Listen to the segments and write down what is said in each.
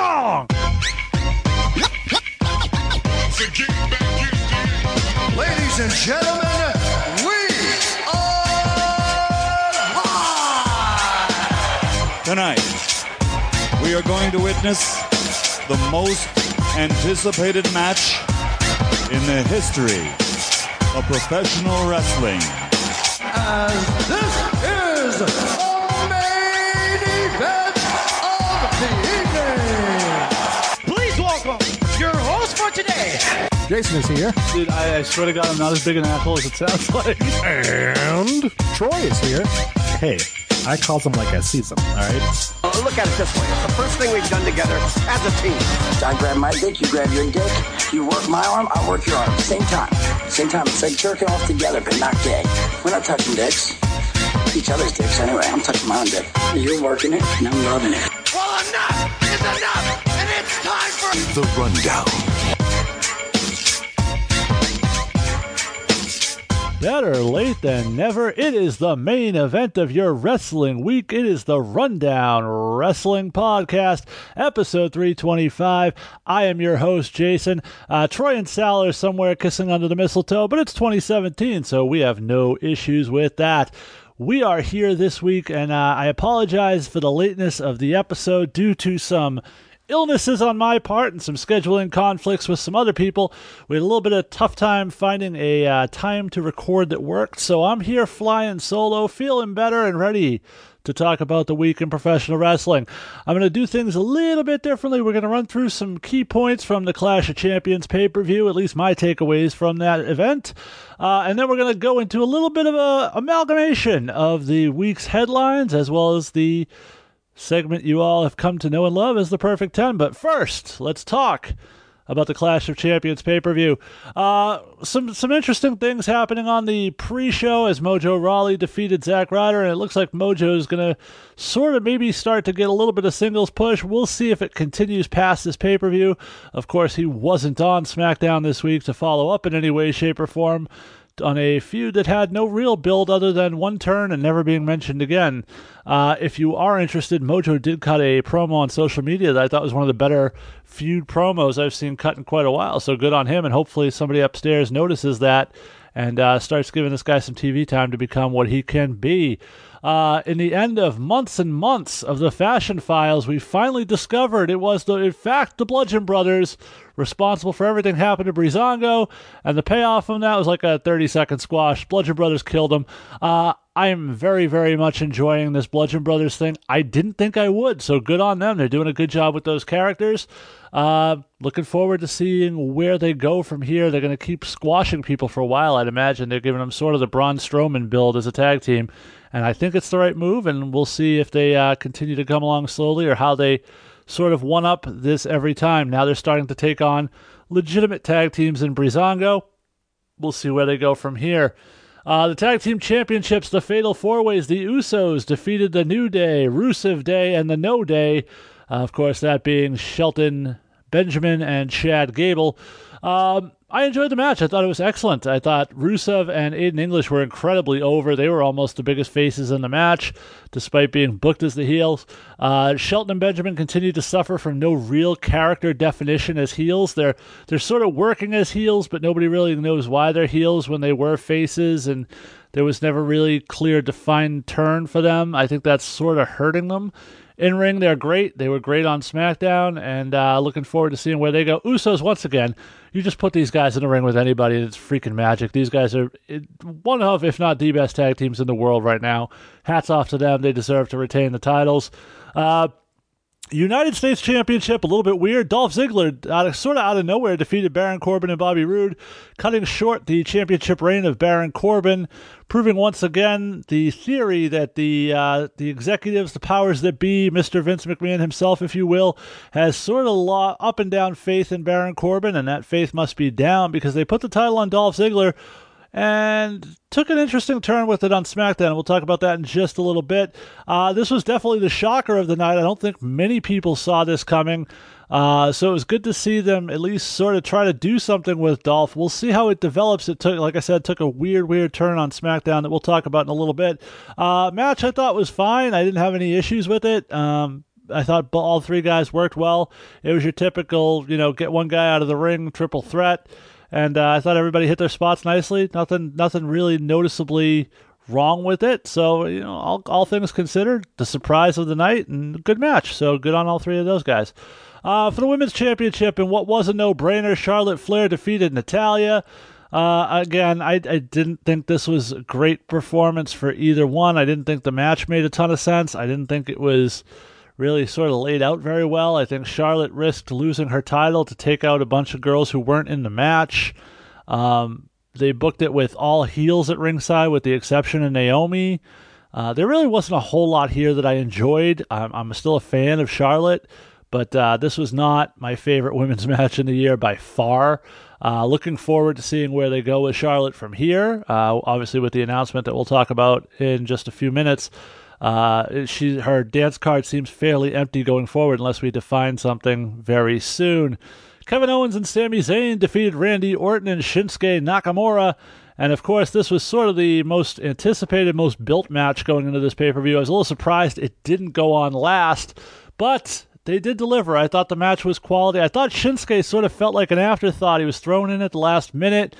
dong. Ladies and gentlemen, we are live! Tonight, we are going to witness the most anticipated match in the history of professional wrestling. As this is Jason is here. Dude, I, I swear to God, I'm not as big an asshole as it sounds like. And Troy is here. Hey, I call them like I see them, alright? Uh, look at it this way. It's the first thing we've done together as a team. I grab my dick, you grab your dick. You work my arm, I work your arm. Same time. Same time. It's like jerking off together, but not gay. We're not touching dicks. Each other's dicks anyway. I'm touching my own dick. You're working it, and I'm loving it. Well, enough is enough, and it's time for The Rundown. Better late than never. It is the main event of your wrestling week. It is the Rundown Wrestling Podcast, episode 325. I am your host, Jason. Uh, Troy and Sal are somewhere kissing under the mistletoe, but it's 2017, so we have no issues with that. We are here this week, and uh, I apologize for the lateness of the episode due to some illnesses on my part and some scheduling conflicts with some other people. We had a little bit of tough time finding a uh, time to record that worked, so I'm here flying solo, feeling better and ready to talk about the week in professional wrestling. I'm going to do things a little bit differently. We're going to run through some key points from the Clash of Champions pay per view, at least my takeaways from that event. Uh, and then we're going to go into a little bit of a amalgamation of the week's headlines as well as the segment you all have come to know and love as the perfect 10. But first, let's talk about the Clash of Champions pay per view. Uh, some some interesting things happening on the pre show as Mojo Rawley defeated Zack Ryder, and it looks like Mojo is going to sort of maybe start to get a little bit of singles push. We'll see if it continues past this pay per view. Of course, he wasn't on SmackDown this week to follow up in any way, shape, or form on a feud that had no real build other than one turn and never being mentioned again. Uh, if you are interested, Mojo did cut a promo on social media that I thought was one of the better feud promos I've seen cut in quite a while. So good on him, and hopefully somebody upstairs notices that and uh, starts giving this guy some TV time to become what he can be. Uh, in the end of months and months of the fashion files, we finally discovered it was, the, in fact, the Bludgeon Brothers responsible for everything happened to Breezango, and the payoff from that was like a 30 second squash. Bludgeon Brothers killed him. Uh, I am very, very much enjoying this Bludgeon Brothers thing. I didn't think I would, so good on them. They're doing a good job with those characters. Uh, looking forward to seeing where they go from here. They're going to keep squashing people for a while, I'd imagine. They're giving them sort of the Braun Strowman build as a tag team, and I think it's the right move, and we'll see if they uh, continue to come along slowly or how they sort of one up this every time. Now they're starting to take on legitimate tag teams in Breezango. We'll see where they go from here. Uh, the tag team championships, the Fatal Four Ways, the Usos defeated the New Day, Rusev Day, and the No Day. Uh, of course, that being Shelton Benjamin and Chad Gable. Um, I enjoyed the match. I thought it was excellent. I thought Rusev and Aiden English were incredibly over. They were almost the biggest faces in the match, despite being booked as the heels. Uh, Shelton and Benjamin continue to suffer from no real character definition as heels. They're they're sort of working as heels, but nobody really knows why they're heels when they were faces, and there was never really clear defined turn for them. I think that's sort of hurting them. In ring, they're great. They were great on SmackDown, and uh, looking forward to seeing where they go. Usos, once again, you just put these guys in the ring with anybody, it's freaking magic. These guys are one of, if not the best tag teams in the world right now. Hats off to them. They deserve to retain the titles. Uh, United States Championship, a little bit weird. Dolph Ziggler, of, sort of out of nowhere, defeated Baron Corbin and Bobby Roode, cutting short the championship reign of Baron Corbin, proving once again the theory that the uh, the executives, the powers that be, Mr. Vince McMahon himself, if you will, has sort of law, up and down faith in Baron Corbin, and that faith must be down because they put the title on Dolph Ziggler and took an interesting turn with it on SmackDown. We'll talk about that in just a little bit. Uh, this was definitely the shocker of the night. I don't think many people saw this coming. Uh, so it was good to see them at least sort of try to do something with Dolph. We'll see how it develops. It took, like I said, took a weird, weird turn on SmackDown that we'll talk about in a little bit. Uh, match I thought was fine. I didn't have any issues with it. Um, I thought all three guys worked well. It was your typical, you know, get one guy out of the ring, triple threat, and uh, I thought everybody hit their spots nicely. Nothing, nothing really noticeably wrong with it. So you know, all, all things considered, the surprise of the night and good match. So good on all three of those guys. Uh, for the women's championship, and what was a no-brainer, Charlotte Flair defeated Natalya. Uh, again, I, I didn't think this was a great performance for either one. I didn't think the match made a ton of sense. I didn't think it was really sort of laid out very well. I think Charlotte risked losing her title to take out a bunch of girls who weren't in the match. Um, they booked it with all heels at ringside, with the exception of Naomi. Uh, there really wasn't a whole lot here that I enjoyed. I'm, I'm still a fan of Charlotte, but uh, this was not my favorite women's match in the year by far. Uh, looking forward to seeing where they go with Charlotte from here. Uh, obviously, with the announcement that we'll talk about in just a few minutes. Uh, she her dance card seems fairly empty going forward unless we define something very soon. Kevin Owens and Sami Zayn defeated Randy Orton and Shinsuke Nakamura. And of course, this was sort of the most anticipated, most built match going into this pay per view. I was a little surprised it didn't go on last, but they did deliver. I thought the match was quality. I thought Shinsuke sort of felt like an afterthought. He was thrown in at the last minute.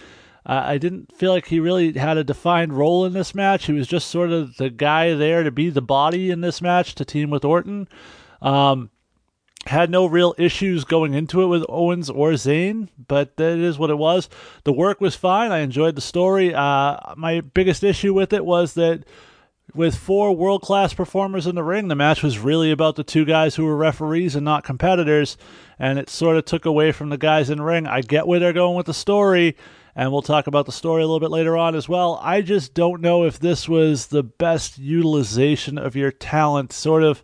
Uh, I didn't feel like he really had a defined role in this match. He was just sort of the guy there to be the body in this match to team with Orton. Um, had no real issues going into it with Owens or Zayn, but that is what it was. The work was fine. I enjoyed the story. Uh, my biggest issue with it was that with four world class performers in the ring, the match was really about the two guys who were referees and not competitors, and it sort of took away from the guys in the ring. I get where they're going with the story, and we'll talk about the story a little bit later on as well. I just don't know if this was the best utilization of your talent, sort of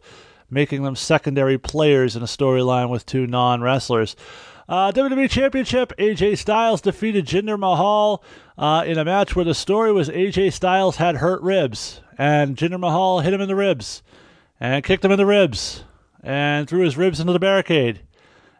making them secondary players in a storyline with two non wrestlers. Uh, WWE Championship, AJ Styles defeated Jinder Mahal uh, in a match where the story was AJ Styles had hurt ribs, and Jinder Mahal hit him in the ribs, and kicked him in the ribs, and threw his ribs into the barricade,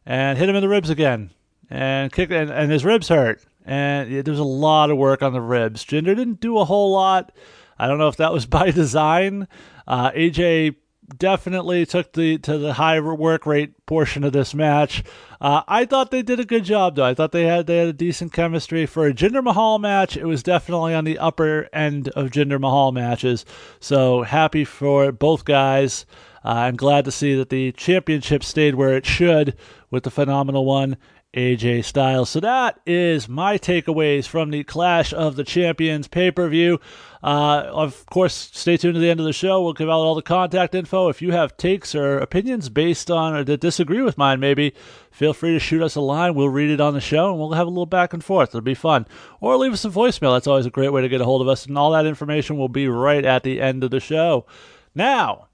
and hit him in the ribs again, and kicked, and, and his ribs hurt, and there was a lot of work on the ribs. Jinder didn't do a whole lot. I don't know if that was by design. Uh, AJ definitely took the to the high work rate portion of this match. Uh, I thought they did a good job though. I thought they had they had a decent chemistry for a Jinder Mahal match. It was definitely on the upper end of Jinder Mahal matches. So happy for both guys. Uh, I'm glad to see that the championship stayed where it should with the phenomenal one AJ Styles. So that is my takeaways from the Clash of the Champions pay per view. Uh, of course, stay tuned to the end of the show. We'll give out all the contact info. If you have takes or opinions based on or that disagree with mine, maybe feel free to shoot us a line. We'll read it on the show and we'll have a little back and forth. It'll be fun. Or leave us a voicemail. That's always a great way to get a hold of us. And all that information will be right at the end of the show. Now,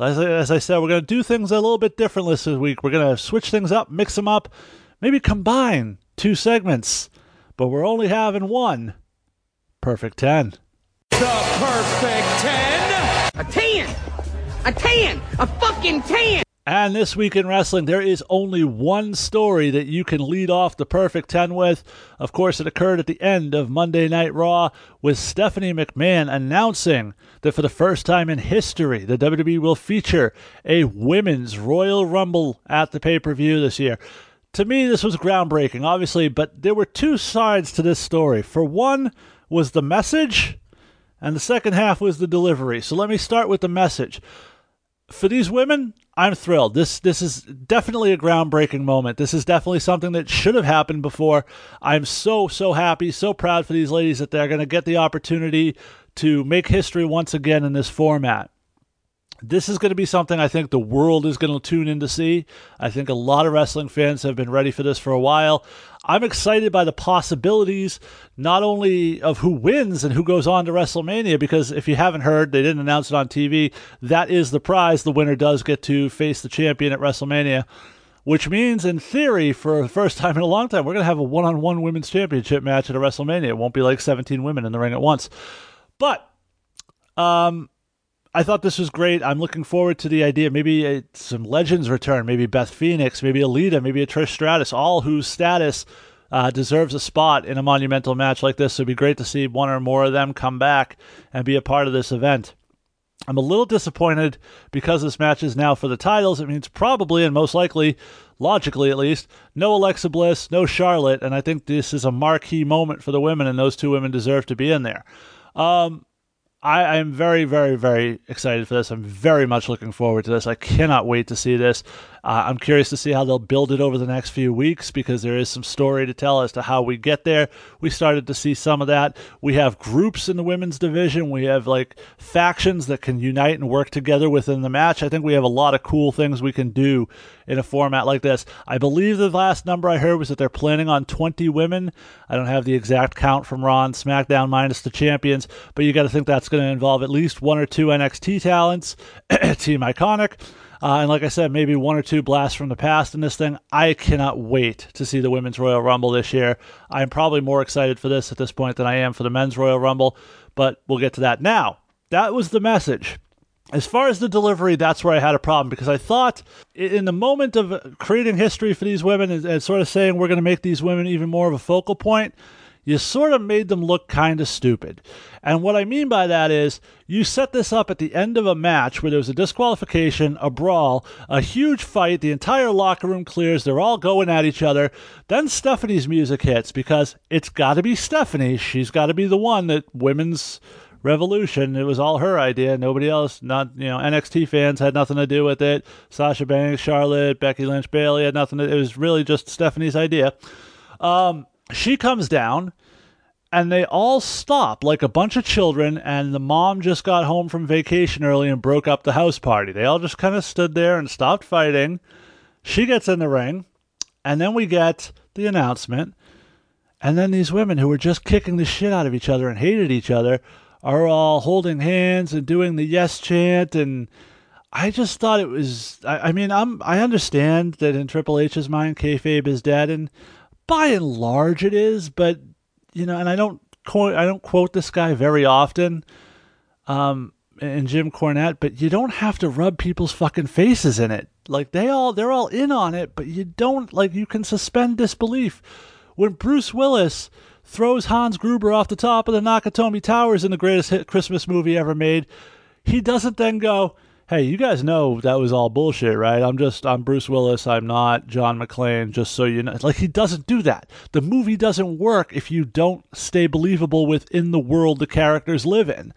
as I, as I said, we're going to do things a little bit differently this week. We're going to switch things up, mix them up maybe combine two segments, but we're only having one perfect 10. The perfect 10. A 10! A 10! A fucking 10! And this week in wrestling, there is only one story that you can lead off the perfect 10 with. Of course, it occurred at the end of Monday Night Raw with Stephanie McMahon announcing that for the first time in history, the WWE will feature a women's Royal Rumble at the pay per view this year to me, this was groundbreaking, obviously, but there were two sides to this story. For one was the message, and the second half was the delivery. So let me start with the message. For these women, I'm thrilled. This this is definitely a groundbreaking moment. This is definitely something that should have happened before. I'm so so happy, so proud for these ladies that they're going to get the opportunity to make history once again in this format this is going to be something I think the world is going to tune in to see. I think a lot of wrestling fans have been ready for this for a while. I'm excited by the possibilities, not only of who wins and who goes on to WrestleMania, because if you haven't heard, they didn't announce it on TV. That is the prize. The winner does get to face the champion at WrestleMania, which means, in theory, for the first time in a long time, we're going to have a one on one women's championship match at a WrestleMania. It won't be like 17 women in the ring at once. But, um, I thought this was great. I'm looking forward to the idea. Maybe some legends return. Maybe Beth Phoenix. Maybe a Lita. Maybe a Trish Stratus. All whose status uh, deserves a spot in a monumental match like this. So it'd be great to see one or more of them come back and be a part of this event. I'm a little disappointed because this match is now for the titles. It means probably and most likely, logically at least, no Alexa Bliss, no Charlotte, and I think this is a marquee moment for the women, and those two women deserve to be in there. Um, I am very, very, very excited for this. I'm very much looking forward to this. I cannot wait to see this. Uh, I'm curious to see how they'll build it over the next few weeks because there is some story to tell as to how we get there. We started to see some of that. We have groups in the women's division. We have like factions that can unite and work together within the match. I think we have a lot of cool things we can do in a format like this. I believe the last number I heard was that they're planning on 20 women. I don't have the exact count from and SmackDown minus the champions, but you got to think that's going to involve at least one or two NXT talents, Team Iconic. Uh, and like I said, maybe one or two blasts from the past in this thing. I cannot wait to see the Women's Royal Rumble this year. I'm probably more excited for this at this point than I am for the Men's Royal Rumble, but we'll get to that. Now, that was the message. As far as the delivery, that's where I had a problem because I thought in the moment of creating history for these women and, and sort of saying we're going to make these women even more of a focal point, you sort of made them look kind of stupid. And what I mean by that is you set this up at the end of a match where there was a disqualification, a brawl, a huge fight, the entire locker room clears, they're all going at each other. Then Stephanie's music hits because it's got to be Stephanie. She's got to be the one that women's revolution. It was all her idea. Nobody else, not you know, NXT fans had nothing to do with it. Sasha Banks, Charlotte, Becky Lynch, Bayley had nothing. To, it was really just Stephanie's idea. Um, she comes down and they all stop like a bunch of children and the mom just got home from vacation early and broke up the house party they all just kind of stood there and stopped fighting she gets in the ring and then we get the announcement and then these women who were just kicking the shit out of each other and hated each other are all holding hands and doing the yes chant and I just thought it was. I, I mean, I'm. I understand that in Triple H's mind, kayfabe is dead, and by and large it is, but you know, and I don't quote I don't quote this guy very often, um, and Jim Cornette, but you don't have to rub people's fucking faces in it. Like they all they're all in on it, but you don't like you can suspend disbelief. When Bruce Willis throws Hans Gruber off the top of the Nakatomi Towers in the greatest hit Christmas movie ever made, he doesn't then go, hey, you guys know that was all bullshit, right? I'm just, I'm Bruce Willis. I'm not John McClane, just so you know. Like, he doesn't do that. The movie doesn't work if you don't stay believable within the world the characters live in.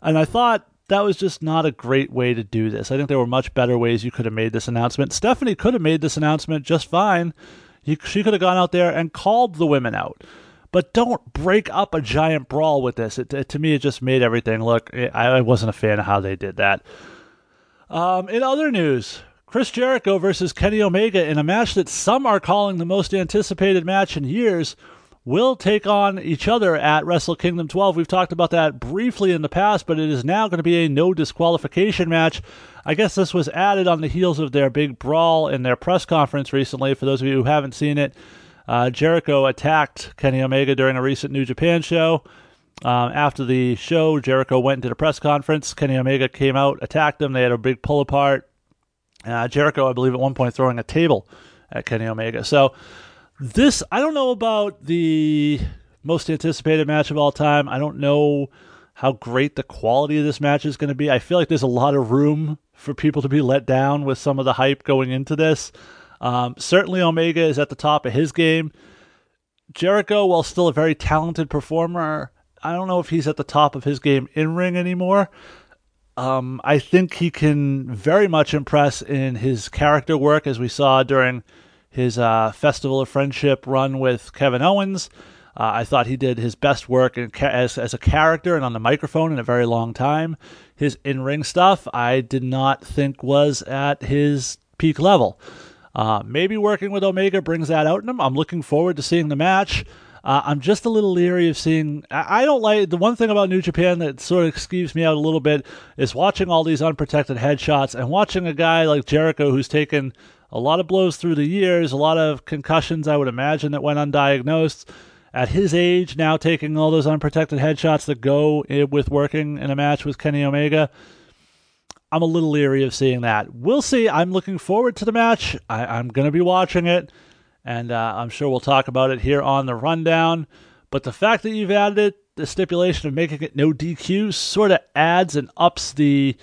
And I thought that was just not a great way to do this. I think there were much better ways you could have made this announcement. Stephanie could have made this announcement just fine. she could have gone out there and called the women out but don't break up a giant brawl with this. It, it, to me, it just made everything look. I, I wasn't a fan of how they did that. Um, in other news, Chris Jericho versus Kenny Omega in a match that some are calling the most anticipated match in years will take on each other at Wrestle Kingdom 12. We've talked about that briefly in the past, but it is now going to be a no disqualification match. I guess this was added on the heels of their big brawl in their press conference recently. For those of you who haven't seen it, uh, Jericho attacked Kenny Omega during a recent New Japan show. Um, after the show, Jericho went and did a press conference. Kenny Omega came out, attacked him. They had a big pull apart. Uh, Jericho, I believe, at one point throwing a table at Kenny Omega. So this, I don't know about the most anticipated match of all time. I don't know how great the quality of this match is going to be. I feel like there's a lot of room for people to be let down with some of the hype going into this. Um, certainly, Omega is at the top of his game. Jericho, while still a very talented performer, I don't know if he's at the top of his game in ring anymore. Um, I think he can very much impress in his character work, as we saw during his uh, Festival of Friendship run with Kevin Owens. Uh, I thought he did his best work ca- as, as a character and on the microphone in a very long time. His in ring stuff, I did not think was at his peak level. Uh, maybe working with Omega brings that out in him. I'm looking forward to seeing the match. Uh, I'm just a little leery of seeing. I, I don't like the one thing about New Japan that sort of skeeves me out a little bit is watching all these unprotected headshots and watching a guy like Jericho who's taken a lot of blows through the years, a lot of concussions, I would imagine, that went undiagnosed. At his age, now taking all those unprotected headshots that go with working in a match with Kenny Omega. I'm a little leery of seeing that. We'll see. I'm looking forward to the match. I, am going to be watching it and uh, I'm sure we'll talk about it here on the rundown. But the fact that you've added it, the stipulation of making it no DQ, sort of adds and ups the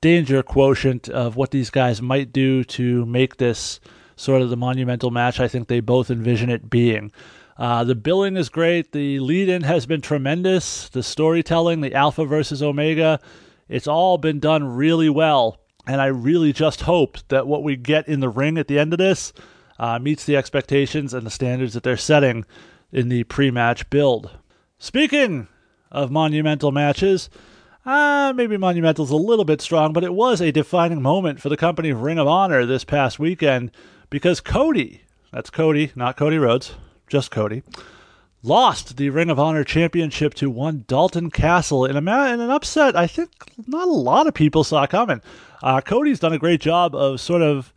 danger quotient of what these guys might do to make this sort of the monumental match I think they both envision it being. Uh, the billing is great. The lead in has been tremendous. The storytelling, the Alpha versus Omega, it's all been done really well. And I really just hope that what we get in the ring at the end of this uh, meets the expectations and the standards that they're setting in the pre match build. Speaking of monumental matches, uh, maybe monumental's a little bit strong, but it was a defining moment for the company of Ring of Honor this past weekend because Cody, that's Cody, not Cody Rhodes, just Cody, lost the Ring of Honor Championship to one Dalton Castle in, a ma- in an upset I think not a lot of people saw coming. Uh, Cody's done a great job of sort of,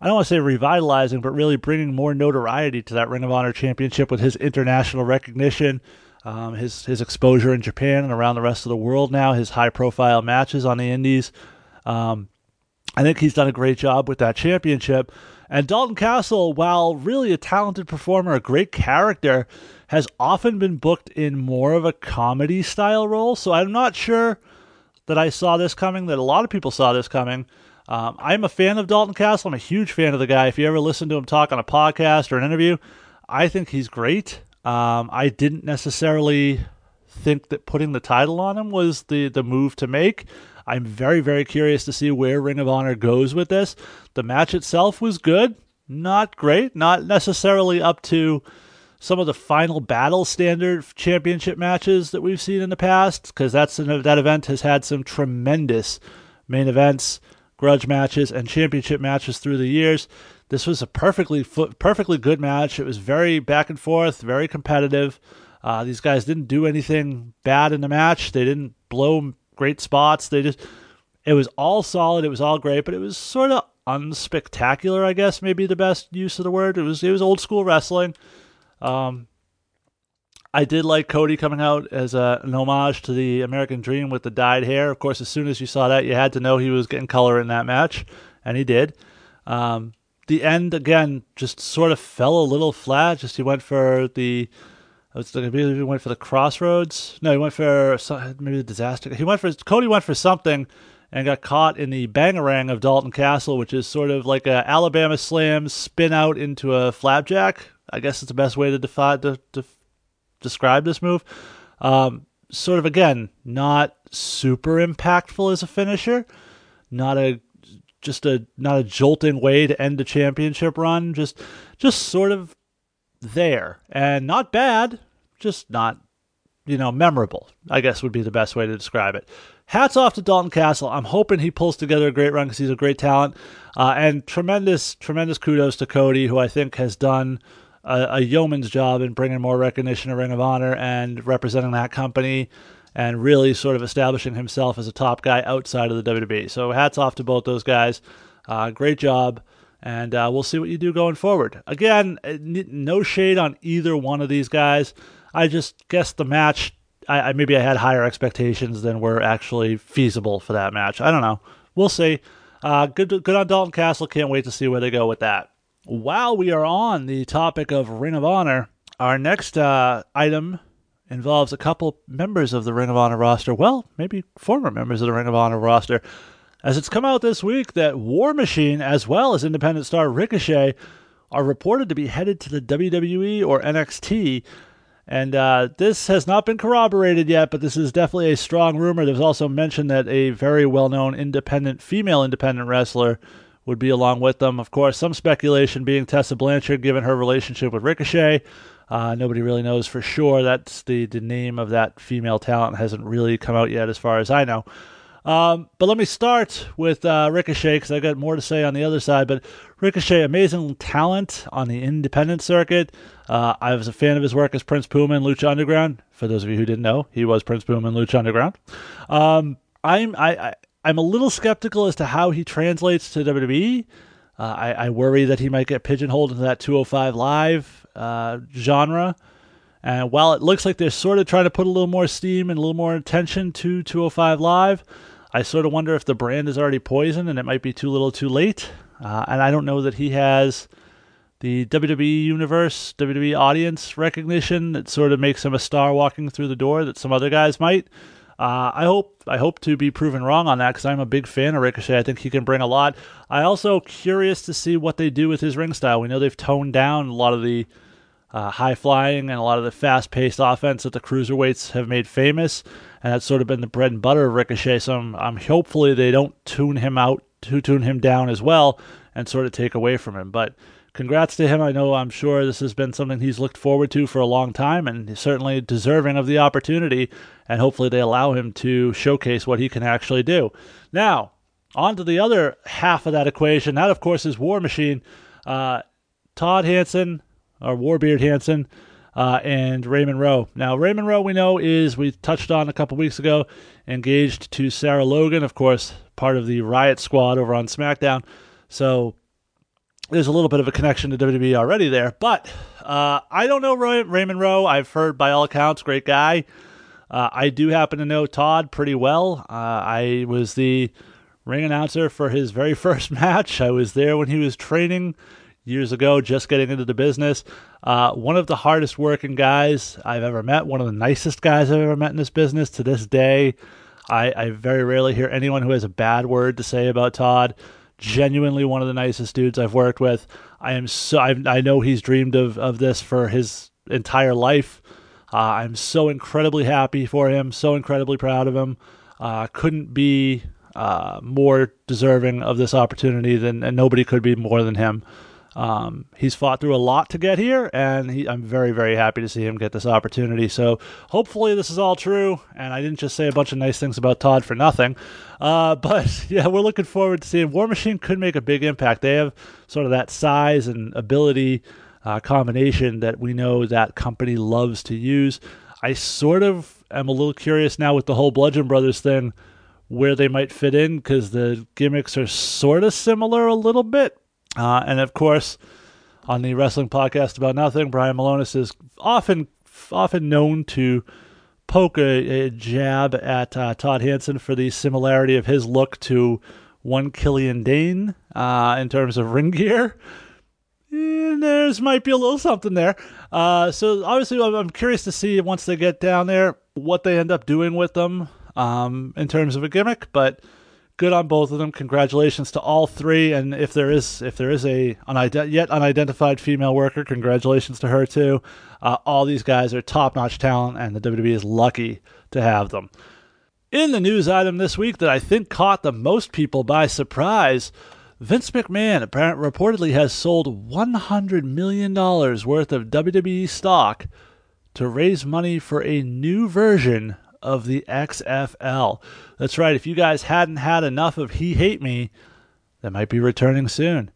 I don't want to say revitalizing, but really bringing more notoriety to that Ring of Honor Championship with his international recognition. Um, his his exposure in Japan and around the rest of the world now, his high profile matches on the Indies. Um, I think he's done a great job with that championship. And Dalton Castle, while really a talented performer, a great character, has often been booked in more of a comedy style role. So I'm not sure that I saw this coming, that a lot of people saw this coming. Um, I'm a fan of Dalton Castle. I'm a huge fan of the guy. If you ever listen to him talk on a podcast or an interview, I think he's great. Um, I didn't necessarily think that putting the title on him was the, the move to make. I'm very, very curious to see where Ring of Honor goes with this. The match itself was good, not great, not necessarily up to some of the final battle standard championship matches that we've seen in the past, because that's that event has had some tremendous main events, grudge matches, and championship matches through the years. This was a perfectly perfectly good match. It was very back and forth, very competitive. Uh, these guys didn't do anything bad in the match. They didn't blow great spots. They just it was all solid. It was all great, but it was sort of unspectacular. I guess maybe the best use of the word. It was it was old school wrestling. Um, I did like Cody coming out as a, an homage to the American Dream with the dyed hair. Of course, as soon as you saw that, you had to know he was getting color in that match, and he did. Um, the end again just sort of fell a little flat. Just he went for the, I was maybe he went for the crossroads. No, he went for maybe the disaster. He went for Cody went for something and got caught in the bangarang of Dalton Castle, which is sort of like a Alabama slam spin out into a flapjack. I guess it's the best way to define to, to describe this move. Um, sort of again, not super impactful as a finisher, not a just a not a jolting way to end a championship run. Just just sort of there and not bad, just not you know memorable. I guess would be the best way to describe it. Hats off to Dalton Castle. I'm hoping he pulls together a great run because he's a great talent. Uh, and tremendous, tremendous kudos to Cody, who I think has done a, a yeoman's job in bringing more recognition to Ring of Honor and representing that company and really sort of establishing himself as a top guy outside of the WWE. So hats off to both those guys. Uh, great job. And uh, we'll see what you do going forward. Again, no shade on either one of these guys. I just guess the match, I, I maybe I had higher expectations than were actually feasible for that match. I don't know. We'll see. Uh, good, good on Dalton Castle. Can't wait to see where they go with that. While we are on the topic of Ring of Honor, our next uh, item involves a couple members of the Ring of Honor roster. Well, maybe former members of the Ring of Honor roster. As it's come out this week that War Machine, as well as independent star Ricochet, are reported to be headed to the WWE or NXT. And uh, this has not been corroborated yet, but this is definitely a strong rumor. There's also mention that a very well known independent, female independent wrestler would be along with them. Of course, some speculation being Tessa Blanchard, given her relationship with Ricochet. Uh, nobody really knows for sure. That's the, the name of that female talent hasn't really come out yet, as far as I know. Um, but let me start with uh, Ricochet because I got more to say on the other side. But Ricochet, amazing talent on the independent circuit. Uh, I was a fan of his work as Prince Puma in Lucha Underground. For those of you who didn't know, he was Prince Puma in Lucha Underground. Um, I'm I, I I'm a little skeptical as to how he translates to WWE. Uh, I, I, worry that he might get pigeonholed into that 205 live uh, genre. And while it looks like they're sort of trying to put a little more steam and a little more attention to 205 live, I sort of wonder if the brand is already poisoned and it might be too little too late. Uh, and I don't know that he has the WWE universe, WWE audience recognition that sort of makes him a star walking through the door that some other guys might. Uh, I hope I hope to be proven wrong on that because I'm a big fan of Ricochet. I think he can bring a lot. I also curious to see what they do with his ring style. We know they've toned down a lot of the uh, high flying and a lot of the fast paced offense that the cruiserweights have made famous, and that's sort of been the bread and butter of Ricochet. So I'm, I'm hopefully they don't tune him out to tune him down as well and sort of take away from him. But congrats to him. I know I'm sure this has been something he's looked forward to for a long time and he's certainly deserving of the opportunity. And hopefully they allow him to showcase what he can actually do. Now, on to the other half of that equation. That, of course, is War Machine. Uh, Todd Hanson, or Warbeard Hanson, uh, and Raymond Rowe. Now, Raymond Rowe, we know, is, we touched on a couple weeks ago, engaged to Sarah Logan, of course, part of the Riot Squad over on SmackDown. So there's a little bit of a connection to WWE already there. But uh, I don't know Roy, Raymond Rowe. I've heard by all accounts, great guy. Uh, I do happen to know Todd pretty well. Uh, I was the ring announcer for his very first match. I was there when he was training years ago, just getting into the business. Uh, one of the hardest working guys I've ever met, one of the nicest guys I've ever met in this business to this day. I, I very rarely hear anyone who has a bad word to say about Todd genuinely one of the nicest dudes I've worked with. I am so I, I know he's dreamed of of this for his entire life. Uh, I'm so incredibly happy for him, so incredibly proud of him. Uh, couldn't be uh, more deserving of this opportunity than, and nobody could be more than him. Um, he's fought through a lot to get here, and he, I'm very, very happy to see him get this opportunity. So hopefully this is all true, and I didn't just say a bunch of nice things about Todd for nothing. Uh, but yeah, we're looking forward to seeing War Machine could make a big impact. They have sort of that size and ability uh, combination that we know that company loves to use. I sort of am a little curious now with the whole Bludgeon Brothers thing where they might fit in because the gimmicks are sort of similar a little bit, uh, and of course, on the wrestling podcast about nothing, Brian Milonas is often often known to poke a, a jab at uh, Todd Hanson for the similarity of his look to one Killian Dain uh, in terms of ring gear. And there's might be a little something there. Uh, so obviously, I'm curious to see once they get down there what they end up doing with them um, in terms of a gimmick. But good on both of them. Congratulations to all three. And if there is if there is a unide- yet unidentified female worker, congratulations to her too. Uh, all these guys are top notch talent, and the WWE is lucky to have them. In the news item this week that I think caught the most people by surprise. Vince McMahon apparently reportedly has sold $100 million worth of WWE stock to raise money for a new version of the XFL. That's right, if you guys hadn't had enough of He Hate Me, that might be returning soon.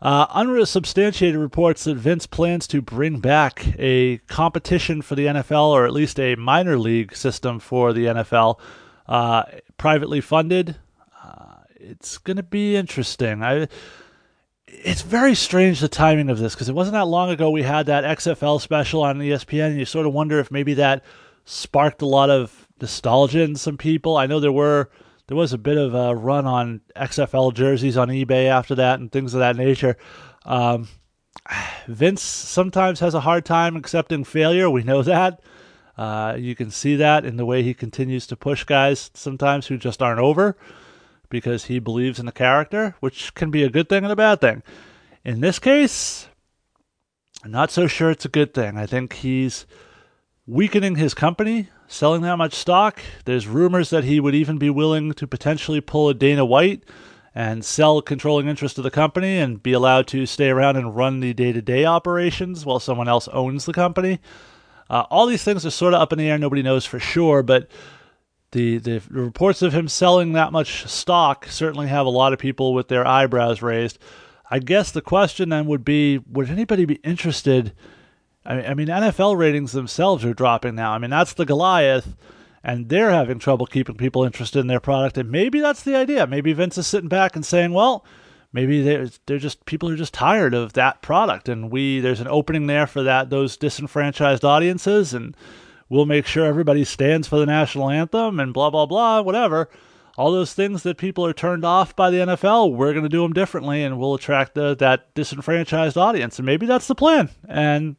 Uh, unsubstantiated reports that Vince plans to bring back a competition for the NFL, or at least a minor league system for the NFL, uh, privately funded. Uh, it's going to be interesting. I, it's very strange the timing of this because it wasn't that long ago we had that XFL special on ESPN, and you sort of wonder if maybe that sparked a lot of nostalgia in some people. I know there were there was a bit of a run on XFL jerseys on eBay after that and things of that nature. Um, Vince sometimes has a hard time accepting failure. We know that. Uh, you can see that in the way he continues to push guys sometimes who just aren't over because he believes in the character, which can be a good thing and a bad thing. In this case, I'm not so sure it's a good thing. I think he's weakening his company, selling that much stock. There's rumors that he would even be willing to potentially pull a Dana White and sell controlling interest of the company and be allowed to stay around and run the day to day operations while someone else owns the company. Uh, all these things are sort of up in the air. Nobody knows for sure, but the, the reports of him selling that much stock certainly have a lot of people with their eyebrows raised. I guess the question then would be would anybody be interested? I mean, NFL ratings themselves are dropping now. I mean, that's the Goliath, and they're having trouble keeping people interested in their product. And maybe that's the idea. Maybe Vince is sitting back and saying, well, maybe they're, they're just people are just tired of that product, and we there's an opening there for that those disenfranchised audiences, and we'll make sure everybody stands for the national anthem and blah blah blah, whatever. all those things that people are turned off by the NFL, we're going to do them differently and we'll attract the, that disenfranchised audience. And maybe that's the plan. And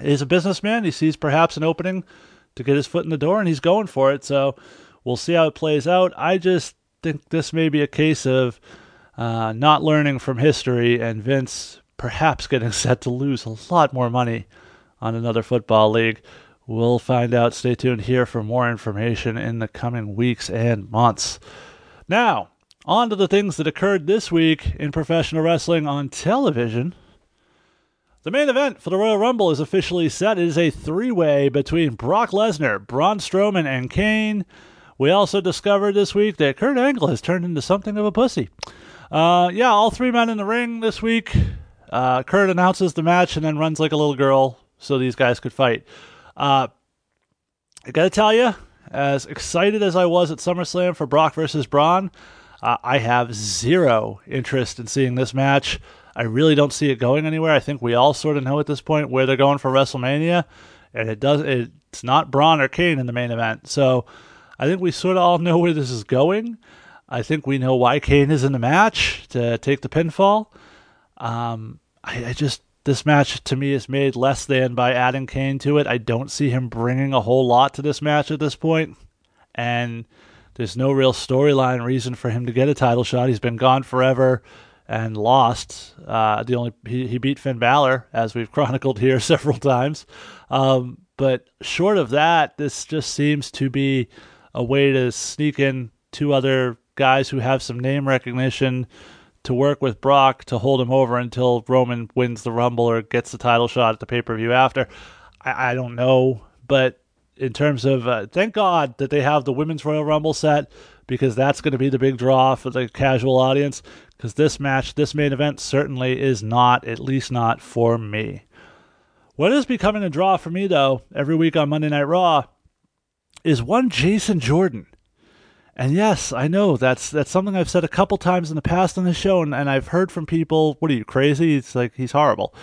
he's a businessman. He sees perhaps an opening to get his foot in the door and he's going for it. So we'll see how it plays out. I just think this may be a case of uh, not learning from history and Vince perhaps getting set to lose a lot more money on another football league. We'll find out. Stay tuned here for more information in the coming weeks and months. Now, on to the things that occurred this week in professional wrestling on television. The main event for the Royal Rumble is officially set. It is a three way between Brock Lesnar, Braun Strowman, and Kane. We also discovered this week that Kurt Angle has turned into something of a pussy. Uh, yeah, all three men in the ring this week. Uh, Kurt announces the match and then runs like a little girl so these guys could fight. Uh, I gotta tell you, as excited as I was at SummerSlam for Brock versus Braun, uh, I have zero interest in seeing this match. I really don't see it going anywhere. I think we all sort of know at this point where they're going for WrestleMania, and it does. It's not Braun or Kane in the main event, so I think we sort of all know where this is going. I think we know why Kane is in the match to take the pinfall. Um, I, I just this match to me is made less than by adding Kane to it. I don't see him bringing a whole lot to this match at this point, and there's no real storyline reason for him to get a title shot. He's been gone forever and lost. Uh, the only he, he beat Finn Balor, as we've chronicled here several times. Um, but short of that, this just seems to be a way to sneak in two other guys who have some name recognition to work with Brock to hold him over until Roman wins the Rumble or gets the title shot at the pay per view after. I, I, don't know, but in terms of uh, thank God that they have the Women's Royal Rumble set because that's going to be the big draw for the casual audience. Because this match, this main event, certainly is not, at least not for me. What is becoming a draw for me, though, every week on Monday Night Raw, is one Jason Jordan. And yes, I know that's that's something I've said a couple times in the past on the show, and, and I've heard from people, "What are you crazy?" It's like he's horrible.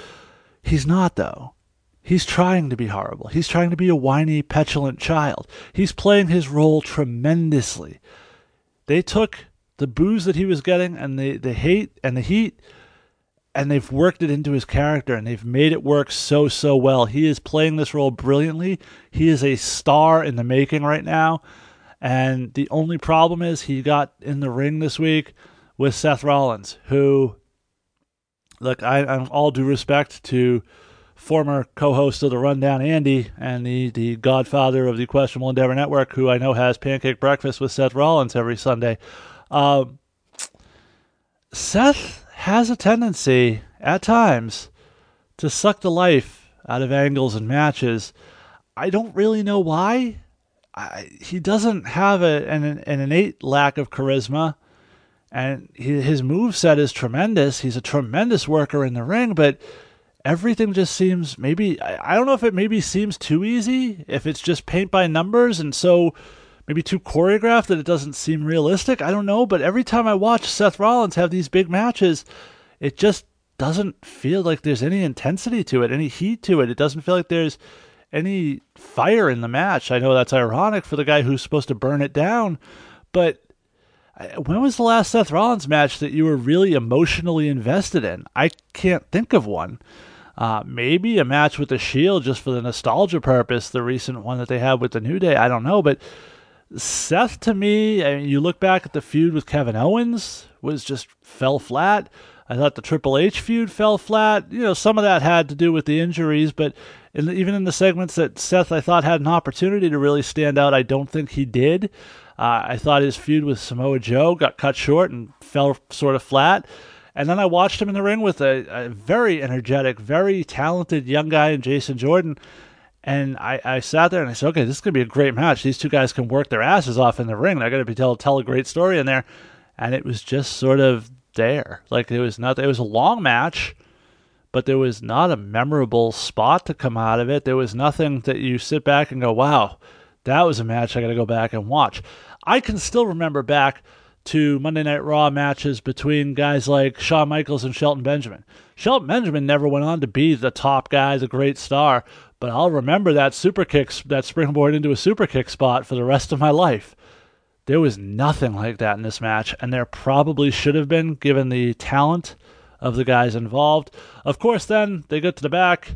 He's not though. He's trying to be horrible. He's trying to be a whiny, petulant child. He's playing his role tremendously. They took the booze that he was getting and the, the hate and the heat, and they've worked it into his character and they've made it work so, so well. He is playing this role brilliantly. He is a star in the making right now. And the only problem is he got in the ring this week with Seth Rollins, who, look, I, I'm all due respect to former co-host of the Rundown, Andy, and the, the godfather of the Questionable Endeavor Network, who I know has pancake breakfast with Seth Rollins every Sunday. Um, Seth has a tendency, at times, to suck the life out of angles and matches. I don't really know why. I, he doesn't have a, an, an innate lack of charisma, and he, his move set is tremendous. He's a tremendous worker in the ring, but everything just seems maybe I, I don't know if it maybe seems too easy, if it's just paint by numbers, and so maybe too choreographed that it doesn't seem realistic. I don't know, but every time I watch Seth Rollins have these big matches, it just doesn't feel like there's any intensity to it, any heat to it. It doesn't feel like there's any fire in the match. I know that's ironic for the guy who's supposed to burn it down, but when was the last Seth Rollins match that you were really emotionally invested in? I can't think of one. Uh, maybe a match with the Shield just for the nostalgia purpose, the recent one that they had with the New Day. I don't know, but Seth to me, I mean, you look back at the feud with Kevin Owens was just fell flat. I thought the Triple H feud fell flat. You know, some of that had to do with the injuries, but in, even in the segments that Seth I thought had an opportunity to really stand out, I don't think he did. Uh, I thought his feud with Samoa Joe got cut short and fell sort of flat. And then I watched him in the ring with a, a very energetic, very talented young guy in Jason Jordan. And I, I sat there and I said, okay, this is going to be a great match. These two guys can work their asses off in the ring. They're going to be tell, tell a great story in there. And it was just sort of there. Like it was not, it was a long match but there was not a memorable spot to come out of it. There was nothing that you sit back and go, wow, that was a match I got to go back and watch. I can still remember back to Monday Night Raw matches between guys like Shawn Michaels and Shelton Benjamin. Shelton Benjamin never went on to be the top guy, the great star, but I'll remember that super kick, that springboard into a super kick spot for the rest of my life. There was nothing like that in this match, and there probably should have been given the talent of the guys involved. Of course, then they get to the back,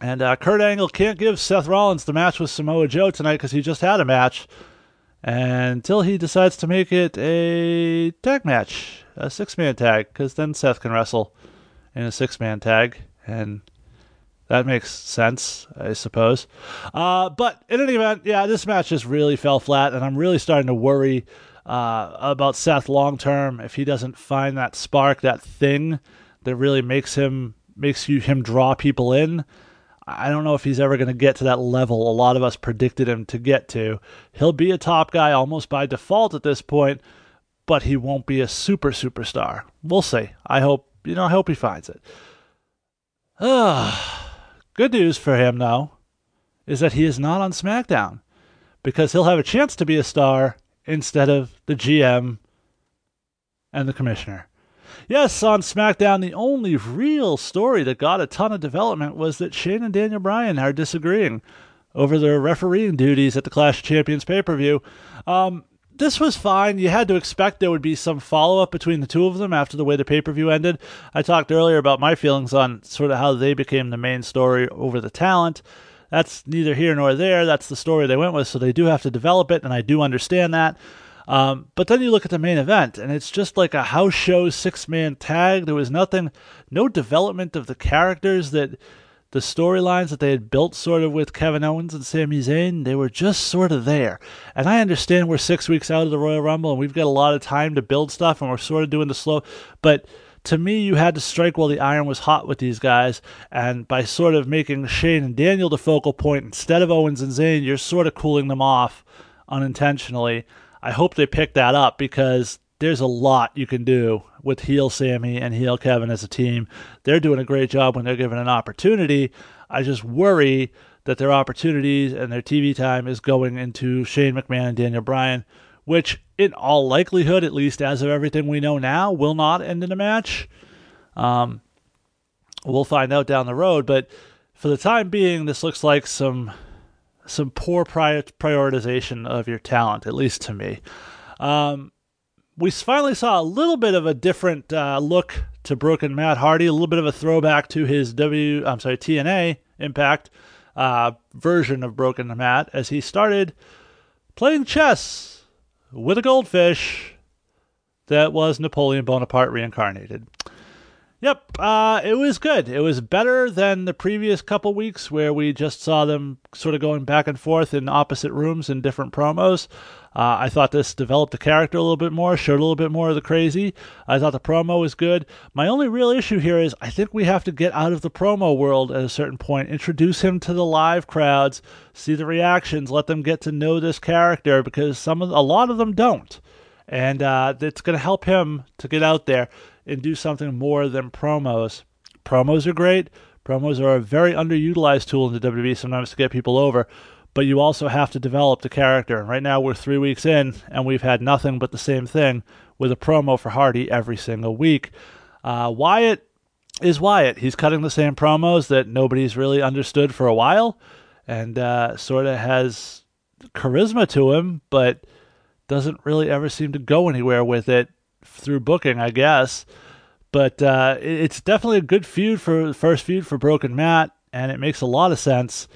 and uh, Kurt Angle can't give Seth Rollins the match with Samoa Joe tonight because he just had a match until he decides to make it a tag match, a six man tag, because then Seth can wrestle in a six man tag, and that makes sense, I suppose. Uh, but in any event, yeah, this match just really fell flat, and I'm really starting to worry uh, about Seth long term if he doesn't find that spark, that thing that really makes him makes you him draw people in. I don't know if he's ever going to get to that level a lot of us predicted him to get to. He'll be a top guy almost by default at this point, but he won't be a super superstar. We'll see. I hope, you know, I hope he finds it. Ah, good news for him though is that he is not on SmackDown because he'll have a chance to be a star instead of the GM and the commissioner. Yes, on SmackDown, the only real story that got a ton of development was that Shane and Daniel Bryan are disagreeing over their refereeing duties at the Clash of Champions pay per view. Um, this was fine. You had to expect there would be some follow up between the two of them after the way the pay per view ended. I talked earlier about my feelings on sort of how they became the main story over the talent. That's neither here nor there. That's the story they went with, so they do have to develop it, and I do understand that. Um, but then you look at the main event, and it's just like a house show six man tag. There was nothing, no development of the characters that the storylines that they had built sort of with Kevin Owens and Sami Zayn, they were just sort of there. And I understand we're six weeks out of the Royal Rumble and we've got a lot of time to build stuff and we're sort of doing the slow, but to me, you had to strike while the iron was hot with these guys, and by sort of making Shane and Daniel the focal point instead of Owens and Zayn, you're sort of cooling them off unintentionally. I hope they pick that up because there's a lot you can do with heel Sami and heel Kevin as a team. They're doing a great job when they're given an opportunity. I just worry that their opportunities and their TV time is going into Shane McMahon and Daniel Bryan, which, in all likelihood, at least as of everything we know now, will not end in a match. Um, we'll find out down the road, but for the time being, this looks like some some poor prior- prioritization of your talent, at least to me. Um, we finally saw a little bit of a different uh, look to Broken Matt Hardy, a little bit of a throwback to his W, I'm sorry, TNA Impact uh, version of Broken Matt as he started playing chess with a goldfish that was Napoleon Bonaparte reincarnated. Yep, uh, it was good. It was better than the previous couple weeks where we just saw them sort of going back and forth in opposite rooms in different promos. Uh, I thought this developed the character a little bit more, showed a little bit more of the crazy. I thought the promo was good. My only real issue here is I think we have to get out of the promo world at a certain point, introduce him to the live crowds, see the reactions, let them get to know this character because some of a lot of them don't, and uh, it's going to help him to get out there and do something more than promos. Promos are great. Promos are a very underutilized tool in the WWE sometimes to get people over, but you also have to develop the character. Right now we're three weeks in, and we've had nothing but the same thing with a promo for Hardy every single week. Uh, Wyatt is Wyatt. He's cutting the same promos that nobody's really understood for a while, and uh, sort of has charisma to him, but doesn't really ever seem to go anywhere with it through booking, I guess. But uh, it's definitely a good feud for first feud for Broken Matt, and it makes a lot of sense.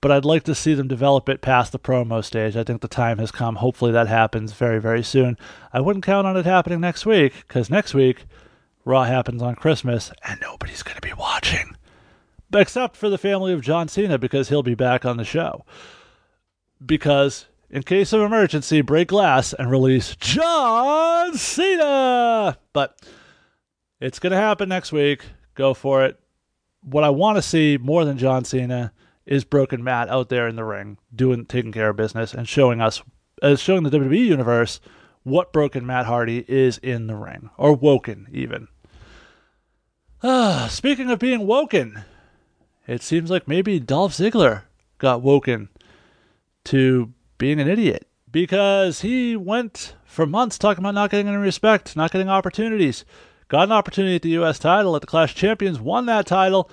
But I'd like to see them develop it past the promo stage. I think the time has come. Hopefully that happens very, very soon. I wouldn't count on it happening next week because next week Raw happens on Christmas and nobody's going to be watching, except for the family of John Cena because he'll be back on the show. Because in case of emergency, break glass and release John Cena. But it's going to happen next week. Go for it. What I want to see more than John Cena is Broken Matt out there in the ring, doing taking care of business and showing us, uh, showing the WWE universe what Broken Matt Hardy is in the ring, or woken even. Ah, speaking of being woken, it seems like maybe Dolph Ziggler got woken to being an idiot because he went for months talking about not getting any respect, not getting opportunities. Got an opportunity at the U.S. title at the Clash Champions, won that title,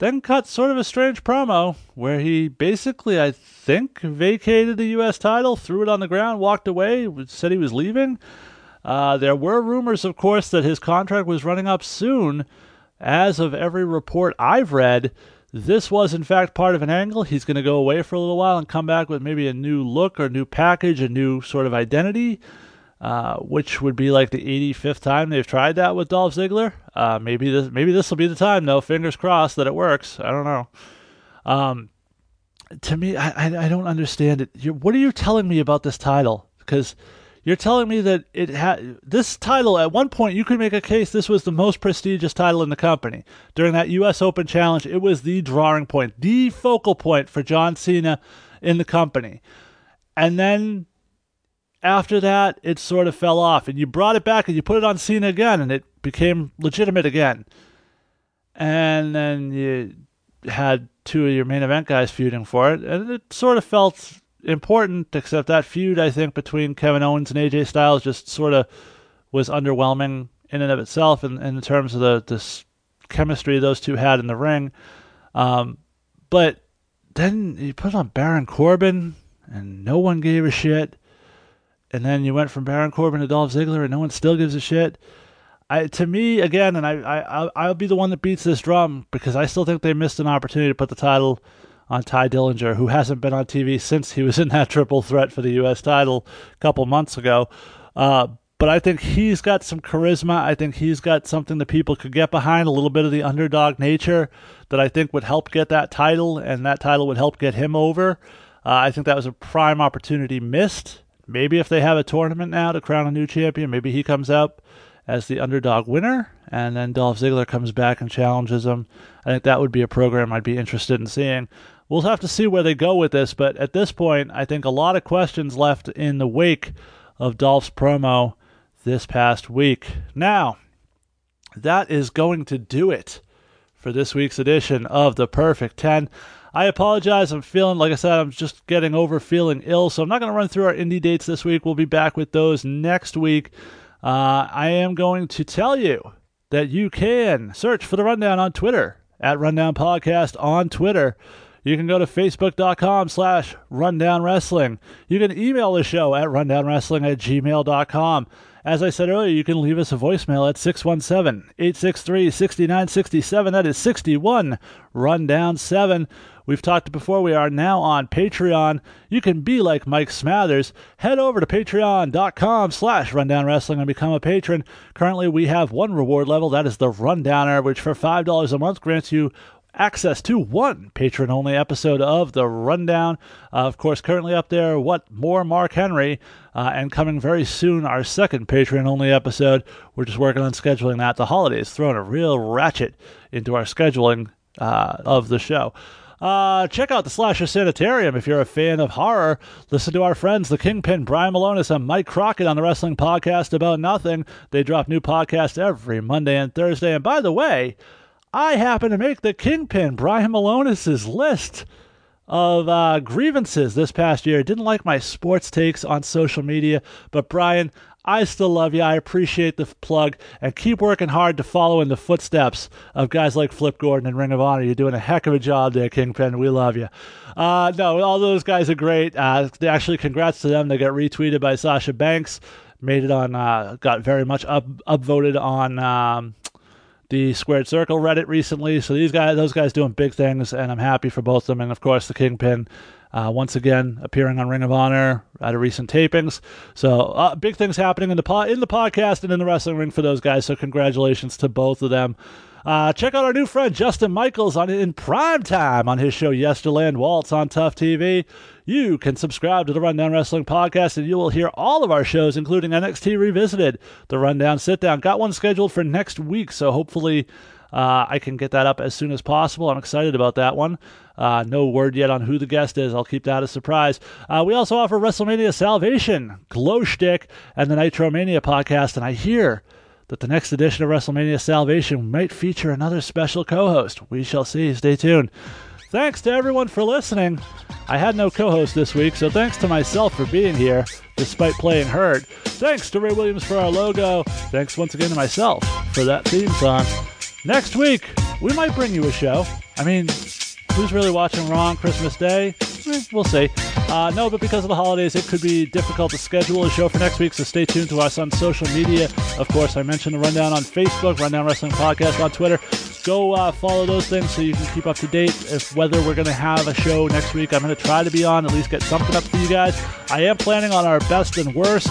then cut sort of a strange promo where he basically, I think, vacated the U.S. title, threw it on the ground, walked away, said he was leaving. Uh, there were rumors, of course, that his contract was running up soon. As of every report I've read, this was in fact part of an angle. He's going to go away for a little while and come back with maybe a new look or new package, a new sort of identity, uh, which would be like the 85th time they've tried that with Dolph Ziggler. Uh, maybe this maybe this will be the time though. Fingers crossed that it works. I don't know. Um, to me, I, I, don't understand it. You're, what are you telling me about this title? Because you're telling me that it had this title at one point you could make a case this was the most prestigious title in the company. During that US Open challenge, it was the drawing point, the focal point for John Cena in the company. And then after that, it sort of fell off and you brought it back and you put it on Cena again and it became legitimate again. And then you had two of your main event guys feuding for it and it sort of felt important, except that feud, I think, between Kevin Owens and AJ Styles just sort of was underwhelming in and of itself in, in terms of the, the chemistry those two had in the ring. Um, but then you put on Baron Corbin, and no one gave a shit. And then you went from Baron Corbin to Dolph Ziggler, and no one still gives a shit. I, to me, again, and I, I, I'll be the one that beats this drum because I still think they missed an opportunity to put the title on Tye Dillinger, who hasn't been on TV since he was in that triple threat for the U.S. title a couple months ago. Uh, but I think he's got some charisma. I think he's got something that people could get behind, a little bit of the underdog nature that I think would help get that title, and that title would help get him over. Uh, I think that was a prime opportunity missed. Maybe if they have a tournament now to crown a new champion, maybe he comes up as the underdog winner, and then Dolph Ziggler comes back and challenges him. I think that would be a program I'd be interested in seeing we'll have to see where they go with this. But at this point, I think a lot of questions left in the wake of Dolph's promo this past week. Now, that is going to do it for this week's edition of the Perfect 10. I apologize. I'm feeling, like I said, I'm just getting over feeling ill. So I'm not going to run through our indie dates this week. We'll be back with those next week. Uh, I am going to tell you that you can search for the Rundown on Twitter at Rundown Podcast on Twitter. You can go to facebook.com slash rundown wrestling. You can email the show at rundownwrestling at gmail.com. As I said earlier, you can leave us a voicemail at 617 863 6967. That is 61 Rundown 7. We've talked before, we are now on Patreon. You can be like Mike Smathers. Head over to patreon.com slash rundown wrestling and become a patron. Currently, we have one reward level. That is the Rundowner, which for $5 a month grants you access to one patron only episode of The Rundown. Uh, of course, currently up there, What More Mark Henry, uh, and coming very soon, our second patron only episode. We're just working on scheduling that. The holidays throwing a real ratchet into our scheduling uh, of the show. Uh, check out the Slasher Sanitarium if you're a fan of horror. Listen to our friends, the Kingpin, Brian Malonis, and Mike Crockett on the Wrestling Podcast About Nothing. They drop new podcasts every Monday and Thursday. And by the way, I happen to make the Kingpin, Brian Malonis' list of uh, grievances this past year. Didn't like my sports takes on social media, but Brian, I still love you. I appreciate the plug and keep working hard to follow in the footsteps of guys like Flip Gordon and Ring of Honor. You're doing a heck of a job there, Kingpin. We love you. Uh, no, all those guys are great. Uh, actually, congrats to them. They got retweeted by Sasha Banks. Made it on, uh, got very much up upvoted on um, the Squared Circle Reddit recently. So these guys, those guys, doing big things, and I'm happy for both of them. And of course, the Kingpin. Uh, once again, appearing on Ring of Honor at a recent tapings. So uh, big things happening in the po- in the podcast and in the wrestling ring for those guys. So congratulations to both of them. Uh, check out our new friend Justin Michaels on in prime time on his show Yesterland Waltz on Tough TV. You can subscribe to the Rundown Wrestling Podcast and you will hear all of our shows, including NXT Revisited, the Rundown Sit Down. Got one scheduled for next week, so hopefully uh, I can get that up as soon as possible. I'm excited about that one. Uh, no word yet on who the guest is. I'll keep that a surprise. Uh, we also offer WrestleMania Salvation, Glow Stick, and the Nitromania podcast. And I hear that the next edition of WrestleMania Salvation might feature another special co host. We shall see. Stay tuned. Thanks to everyone for listening. I had no co host this week, so thanks to myself for being here, despite playing hurt. Thanks to Ray Williams for our logo. Thanks once again to myself for that theme song. Next week, we might bring you a show. I mean, who's really watching Raw on Christmas Day? Eh, we'll see. Uh, no, but because of the holidays, it could be difficult to schedule a show for next week, so stay tuned to us on social media. Of course, I mentioned the Rundown on Facebook, Rundown Wrestling Podcast on Twitter. Go uh, follow those things so you can keep up to date if whether we're going to have a show next week. I'm going to try to be on, at least get something up for you guys. I am planning on our best and worst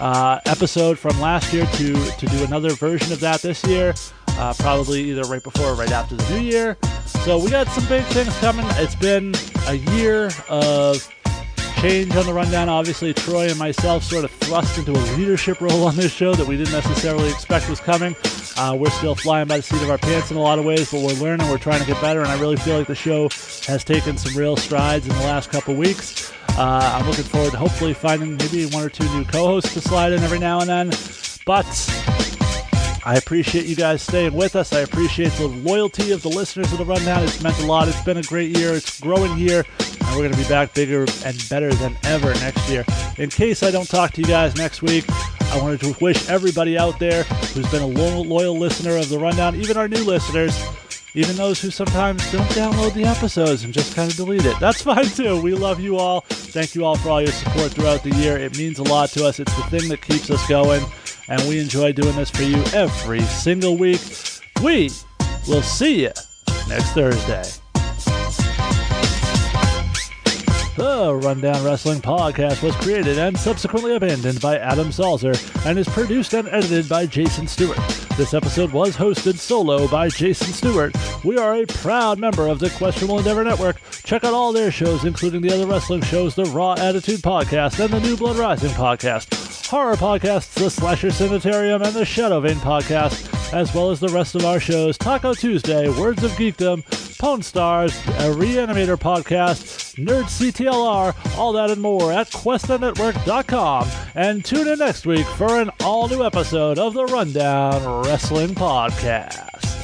uh, episode from last year to, to do another version of that this year. Uh, probably either right before or right after the new year. So we got some big things coming. It's been a year of change on the rundown. Obviously, Troy and myself sort of thrust into a leadership role on this show that we didn't necessarily expect was coming. Uh, we're still flying by the seat of our pants in a lot of ways, but we're learning. We're trying to get better, and I really feel like the show has taken some real strides in the last couple weeks. Uh, I'm looking forward to hopefully finding maybe one or two new co-hosts to slide in every now and then. But I appreciate you guys staying with us. I appreciate the loyalty of the listeners of the Rundown. It's meant a lot. It's been a great year. It's growing year. And we're going to be back bigger and better than ever next year. In case I don't talk to you guys next week, I wanted to wish everybody out there who's been a loyal, loyal listener of the Rundown, even our new listeners, even those who sometimes don't download the episodes and just kind of delete it. That's fine too. We love you all. Thank you all for all your support throughout the year. It means a lot to us. It's the thing that keeps us going and we enjoy doing this for you every single week. We will see you next Thursday. The Rundown Wrestling Podcast was created and subsequently abandoned by Adam Salzer and is produced and edited by Jason Stewart. This episode was hosted solo by Jason Stewart. We are a proud member of the Questionable Endeavor Network. Check out all their shows, including the other wrestling shows, the Raw Attitude Podcast and the New Blood Rising Podcast, horror podcasts, the Slasher Sanitarium, and the Shadow Vein Podcast, as well as the rest of our shows Taco Tuesday, Words of Geekdom, Pwn Stars, a Reanimator Podcast, Nerd CTLR, all that and more at QuestaNetwork.com. And tune in next week for an all new episode of the Rundown Wrestling Podcast.